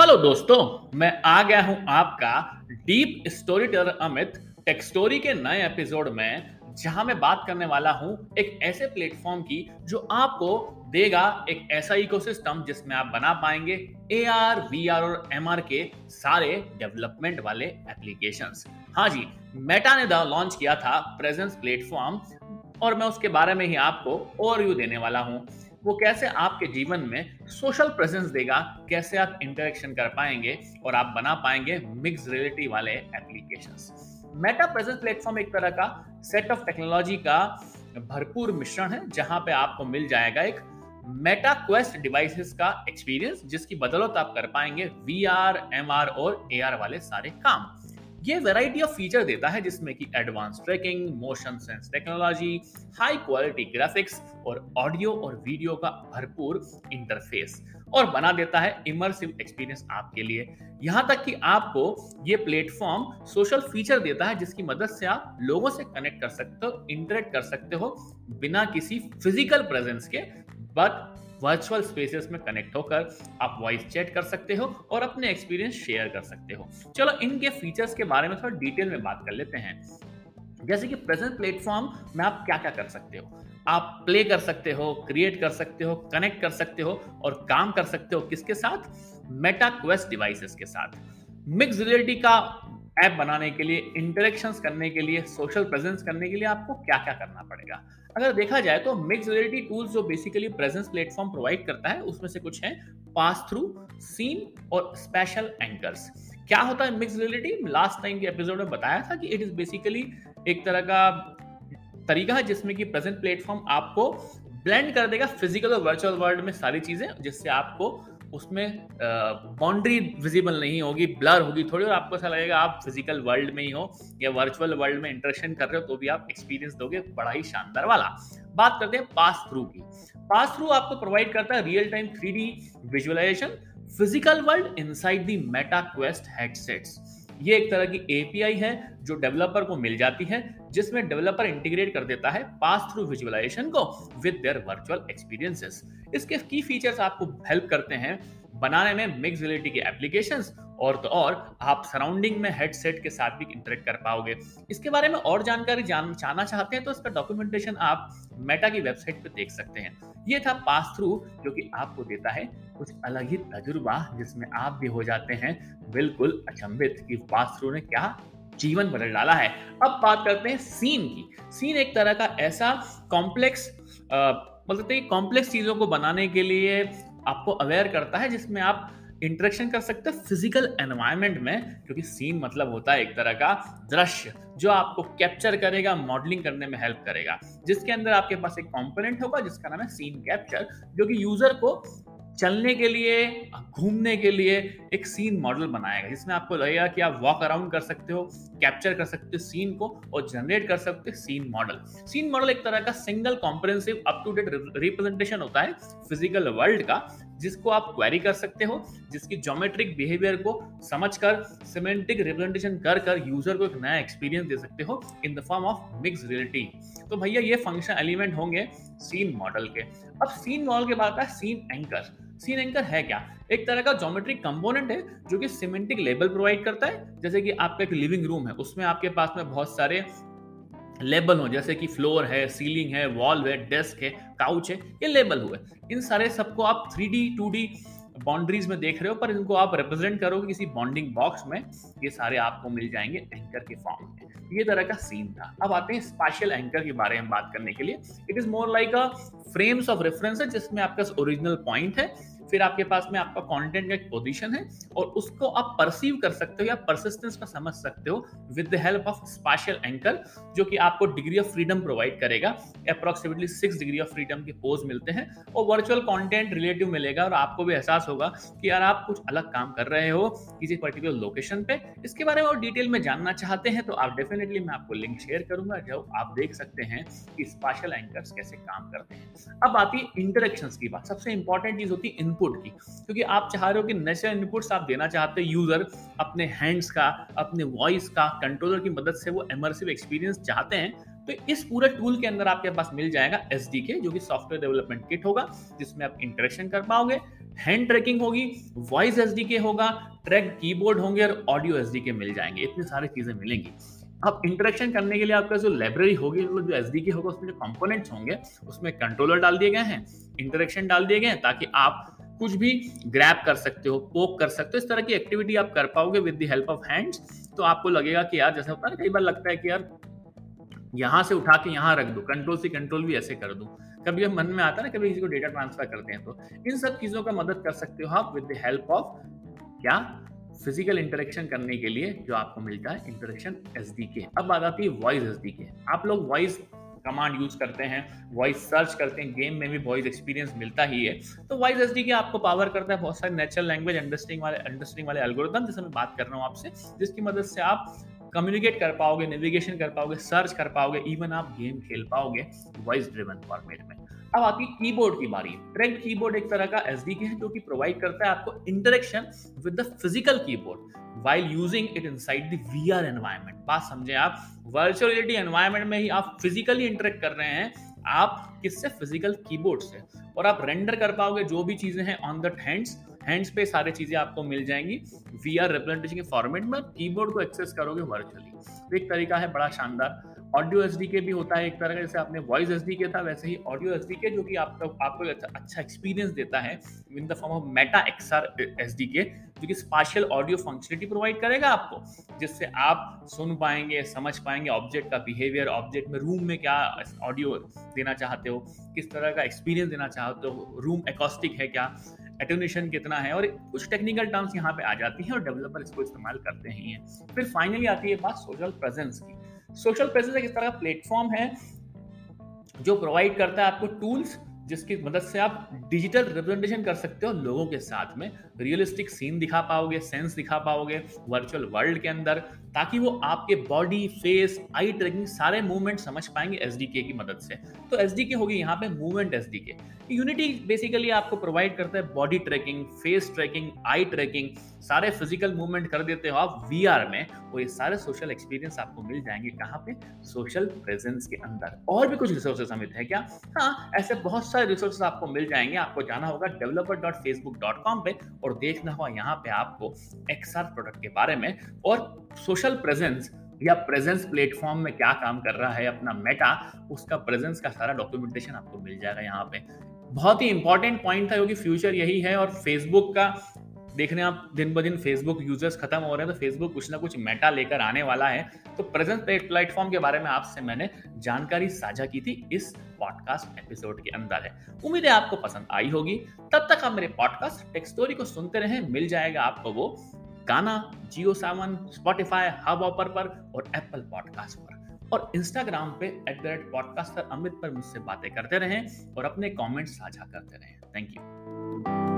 Hello दोस्तों, मैं आ गया हूँ आपका deep story teller Amit, tech story के नए एपिसोड में, जहाँ मैं बात करने वाला हूँ एक ऐसे प्लेटफॉर्म की जो आपको देगा एक ऐसा इकोसिस्टम जिसमें आप बना पाएँगे ए आर वी आर और एम आर के सारे डेवलपमेंट वाले एप्लीकेशंस हाँ जी मेटा ने लॉन्च किया था प्रेजेंस प्लेटफॉर्म और मैं उसके बारे में ही आपको ओवरव्यू देने वाला हूँ। वो कैसे आपके जीवन में सोशल प्रेजेंस देगा, कैसे आप इंटरेक्शन कर पाएँगे और आप बना पाएँगे मिक्स रियलिटी वाले एप्लीकेशन मेटा प्रेजेंस प्लेटफॉर्म एक तरह का सेट ऑफ़ टेक्नोलॉजी का भरपूर मिश्रण है, जहाँ पे आपको मिल जाएगा एक मेटा क्वेस्ट डिवाइसेस का एक्सपीरियंस जिसकी बदौलत आप कर पाएँगे वी आर एम आर और ए आर वाले सारे काम. ये वैरायटी ऑफ़ फीचर देता है जिसमें कि advance tracking motion sense technology high quality graphics और ऑडियो और वीडियो का भरपूर इंटरफेस और बना देता है इमर्सिव एक्सपीरियंस आपके लिए। यहाँ तक कि आपको ये प्लेटफॉर्म सोशल फीचर देता है जिसकी मदद से आप लोगों से कनेक्ट कर सकते हो इंटरेक्ट कर सकते हो बिना किसी फ़िज़िकल प्रेजेंस के बट वर्चुअल स्पेसेस में कनेक्ट होकर आप वॉइस चैट कर सकते हो और अपने एक्सपीरियंस शेयर कर सकते हो। चलो, इनके फीचर्स के बारे में थोड़ा डिटेल में बात कर लेते हैं। जैसे कि प्रेजेंट प्लेटफॉर्म में आप क्या क्या कर सकते हो? आप प्ले कर सकते हो क्रिएट कर सकते हो कनेक्ट कर सकते हो और काम कर सकते हो किसके साथ? मेटा क्वेस्ट डिवाइसेस के साथ। मिक्स रियलिटी का ऐप बनाने के लिए इंटरेक्शंस करने के लिए सोशल प्रेजेंस करने के लिए आपको क्या क्या करना पड़ेगा? अगर देखा जाए तो मिक्स रियलिटी टूल्स जो बेसिकली प्रेजेंस प्लेटफॉर्म प्रोवाइड करता है, उसमें से कुछ है पास थ्रू सीन और स्पेशल एंकर्स क्या होता है मिक्स रियलिटी लास्ट टाइम के एपिसोड में बताया था कि इट इज़ बेसिकली एक तरह का तरीका है जिसमें कि प्रेजेंट प्लेटफॉर्म आपको ब्लेंड कर देगा फ़िज़िकल और वर्चुअल वर्ल्ड में सारी चीज़ें, जिससे आपको उसमें बाउंड्री विजिबल नहीं होगी ब्लर होगी थोड़ी और आपको ऐसा लगेगा आप फ़िज़िकल वर्ल्ड में ही हो या वर्चुअल वर्ल्ड में इंटरेक्शन कर रहे हो तो भी आप एक्सपीरियंस दोगे बड़ा ही शानदार वाला। बात करते हैं पास थ्रू की। पास थ्रू आपको प्रोवाइड करता है real time three visualization physical world inside the Meta Quest headsets ये एक तरह की एपीआई है जो डेवलपर को मिल जाती है, जिसमें डेवलपर इंटीग्रेट कर देता है पास थ्रू विजुअलाइजेशन को विद देयर वर्चुअल एक्सपीरियंसेस इसके की फीचर्स आपको हेल्प करते हैं। बनाने में मिक्स रियलिटी के एप्लीकेशंस और तो और आप सराउंडिंग में हेडसेट के साथ भी इंटरेक्ट कर पाओगे। इसके बारे में और जानकारी जान चाहना चाहते हैं तो इसका डॉक्यूमेंटेशन आप मेटा की वेबसाइट पे देख सकते हैं। ये था पास थ्रू जो कि आपको देता है कुछ अलग ही तजुर्बा जिसमें आप भी हो जाते हैं। बिल्कुल अचंभित कि पास थ्रू ने क्या जीवन बदल डाला है। अब बात करते हैं सीन की। सीन एक तरह का ऐसा कॉम्प्लेक्स हैं कॉम्प्लेक्स चीज़ों को बनाने के लिए आपको अवेयर करता है, जिसमें आप इंटरेक्शन कर सकते हैं फ़िज़िकल एनवायरमेंट में क्योंकि सीन मतलब होता है एक तरह का दृश्य, जो आपको कैप्चर करेगा मॉडलिंग करने में हेल्प करेगा। जिसके अंदर आपके पास एक कंपोनेंट होगा, जिसका नाम है सीन कैप्चर जो कि यूज़र को चलने के लिए, घूमने के लिए एक सीन मॉडल बनाएगा जिसमें आपको लगेगा कि आप वॉक अराउंड कर सकते हो कैप्चर कर सकते हो सीन को और जनरेट कर सकते हो सीन मॉडल सीन मॉडल एक तरह का single comprehensive up to date representation होता है फ़िज़िकल वर्ल्ड का, जिसको आप क्वेरी कर सकते हो, जिसकी ज्योमेट्रिक बिहेवियर को समझकर सिमेंटिक रिप्रेजेंटेशन कर कर यूज़र को एक नया एक्सपीरियंस दे सकते हो in the form of mix reality तो भैया ये फ़ंक्शन एलिमेंट होंगे सीन मॉडल के. अब सीन मॉडल के बाद है सीन एंकर सीन एंकर है क्या? एक तरह का ज्योमेट्रिक कंपोनेंट है, जो कि सिमेंटिक लेबल प्रोवाइड करता है। जैसे कि आपका एक लिविंग रूम है, उसमें आपके पास में बहुत सारे लेबल हो, जैसे कि फ्लोर है सीलिंग है वॉल है डेस्क है काउच है, ये लेबल हुए। इन सारे सबको आप three D two D boundaries में देख रहे हो, पर इनको आप रिप्रेजेंट करोगे किसी बॉन्डिंग बॉक्स में, ये सारे आपको मिल जाएँगे एंकर के फॉर्म में। ये तरह का सीन था। अब आते हैं स्पेशल एंकर के बारे में बात करने के लिए। It is more like a frames of reference है, जिसमें आपका ओरिजिनल पॉइंट है। फिर आपके पास में आपका कंटेंट का एक पोजीशन है और उसको आप परसीव कर सकते हो या परसिस्टेंस का समझ सकते हो with the help of spatial anchor जो कि आपको डिग्री ऑफ़ फ्रीडम प्रोवाइड करेगा। Approximately six degree of freedom के पोज मिलते हैं और वर्चुअल कंटेंट रिलेटिव मिलेगा और आपको भी एहसास होगा कि यार आप कुछ अलग काम कर रहे हो किसी पर्टिकुलर लोकेशन पे। इसके बारे में और डिटेल में जानना चाहते हैं तो आप डेफिनेटली मैं आपको लिंक शेयर करूँगा जो आप देख सकते हैं कि स्पेशल एंकर्स कैसे काम करते हैं। अब आती है इंटरेक्शंस की बात। सबसे इंपॉर्टेंट चीज़ होती है इनपुट की। क्योंकि आप चाह रहे हो कि नेचुरल इनपुट्स आप देना चाहते हैं यूज़र अपने हैंड्स का, अपने वॉइस का कंट्रोलर की मदद से वो इमर्सिव एक्सपीरियंस चाहते हैं तो इस पूरे टूल के अंदर आपके पास मिल जाएगा एसडीके जो कि सॉफ्टवेयर डेवलपमेंट किट होगा, जिसमें आप इंटरेक्शन कर पाओगे। हैंड ट्रैकिंग होगी वॉइस एस होगा ट्रैक कीबोर्ड होंगे और ऑडियो एस मिल जाएँगे। इतनी सारी चीज़ें मिलेंगी। अब इंटरेक्शन करने के लिए आपका जो लाइब्रेरी होगी मतलब जो एस होगा, उसमें जो कंपोनेंट्स होंगे, उसमें कंट्रोलर डाल दिए गए हैं इंटरेक्शन डाल दिए गए हैं, ताकि आप कुछ भी ग्रैप कर सकते हो पोक कर सकते हो, इस तरह की एक्टिविटी आप कर पाओगे with the help of hands तो आपको लगेगा कि यार, जैसे होता है कई बार लगता है कि यार, यहाँ से उठा के यहाँ रख दो कंट्रोल से कंट्रोल भी ऐसे कर दो। कभी मन में आता है ना, कभी किसी को डेटा ट्रांसफ़र करते हैं तो इन सब चीज़ों का मदद कर सकते हो आप विद द हेल्प ऑफ़ क्या? फ़िज़िकल इंटरेक्शन करने के लिए जो आपको मिलता है इंटरेक्शन एस के अब बात आती है वॉइस एस के आप लोग वॉइस कमांड यूज़ करते हैं वॉइस सर्च करते हैं गेम में भी वॉइस एक्सपीरियंस मिलता ही है। तो वॉइस एस के आपको पावर करता है? बहुत सारे नेचुरल लैंग्वेज अंडरस्टैंडिंग वाले अंडरस्टैंडिंग वाले एल्गोरिदम जिससे मैं बात कर रहा हूँ आपसे, जिसकी मदद से आप कम्युनिकेट कर पाओगे नेविगेशन कर पाओगे सर्च कर पाओगे इवन आप गेम खेल पाओगे वॉइस ड्रिवन फॉर्मेट में। अब आपकी कीबोर्ड की बारी। ट्रैक कीबोर्ड एक तरह का एस है, जो कि प्रोवाइड करता है आपको interaction with the physical keyboard while using it inside the R environment बात समझे आप? वर्चुअल रियलिटी एनवायरमेंट में ही आप फिजिकली इंटरेक्ट कर रहे हैं। आप किससे? फ़िज़िकल कीबोर्ड से। और आप रेंडर कर पाओगे जो भी चीज़ें हैं ऑन दट हैंड्स हैंड्स पे सारी चीज़ें आपको मिल जाएँगी। वी आर रिप्रेजेंटेशन के फॉर्मेट में कीबोर्ड को एक्सेस करोगे वर्चुअली तो एक तरीका है बड़ा शानदार। ऑडियो एसडी के भी होता है एक तरह का, जैसे आपने वॉइस एसडी के था, वैसे ही ऑडियो एसडी के जो कि आपको आपको अच्छा एक्सपीरियंस देता है in the form of Meta XR SD के, जो कि स्पाशियल ऑडियो फंक्शनलिटी प्रोवाइड करेगा आपको, जिससे आप सुन पाएँगे, समझ पाएँगे ऑब्जेक्ट का बिहेवियर ऑब्जेक्ट में रूम में क्या ऑडियो देना चाहते हो, किस तरह का एक्सपीरियंस देना चाहते हो रूम एकॉस्टिक है क्या एटोनेशन कितना है, और कुछ टेक्निकल टर्म्स यहाँ पे आ जाती हैं और डेवलपर इसको इस्तेमाल करते ही हैं। फिर फाइनली आती है बात सोशल प्रेजेंस की। सोशल प्रेजेंस एक इस तरह का प्लेटफॉर्म है जो प्रोवाइड करता है आपको टूल्स जिसकी मदद से आप डिजिटल रिप्रेजेंटेशन कर सकते हो लोगों के साथ में। रियलिस्टिक सीन दिखा पाओगे सेंस दिखा पाओगे वर्चुअल वर्ल्ड के अंदर, ताकि वो आपके बॉडी फेस आई ट्रैकिंग सारे मूवमेंट समझ पाएँगे एसडीके की मदद से। तो एस होगी यहाँ पे मूवमेंट एस यूनिटी बेसिकली आपको प्रोवाइड करता है body tracking face tracking eye tracking सारे फ़िज़िकल मूवमेंट कर देते हो आप वीआर में, और ये सारे सोशल एक्सपीरियंस आपको मिल जाएँगे कहाँ पे? सोशल प्रेजेंस के अंदर। और भी कुछ रिसोर्सेज अमित है क्या? हाँ ऐसे बहुत सारे रिसोर्सेज आपको मिल जाएँगे। आपको जाना होगा developer dot Facebook dot com पे और देखना होगा यहाँ पे आपको एक्सआर प्रोडक्ट के बारे में और सोशल प्रेजेंस या प्रेजेंस प्लेटफॉर्म में क्या काम कर रहा है, अपना मेटा उसका प्रेजेंस का सारा डॉक्यूमेंटेशन आपको मिल जाएगा यहाँ पे। बहुत ही इंपॉर्टेंट पॉइंट था, क्योंकि फ्यूचर यही है और फेसबुक का देखने आप दिन ब दिन फेसबुक यूज़र्स खत्म हो रहे हैं तो फेसबुक कुछ ना कुछ मेटा लेकर आने वाला है। तो प्रेजेंट प्लेटफॉर्म के बारे में आपसे मैंने जानकारी साझा की थी इस पॉडकास्ट एपिसोड के अंदर है। उम्मीद है आपको पसंद आई होगी। तब तक आप मेरे पॉडकास्ट टेक स्टोरी को सुनते रहें, मिल जाएगा आपको वो गाना जियो सावन स्पॉटिफाई हब ऑपर पर और एप्पल पॉडकास्ट पर। और इंस्टाग्राम पे at the rate podcaster Amit पर मुझसे बातें करते रहें और अपने कमेंट्स साझा करते रहें। Thank you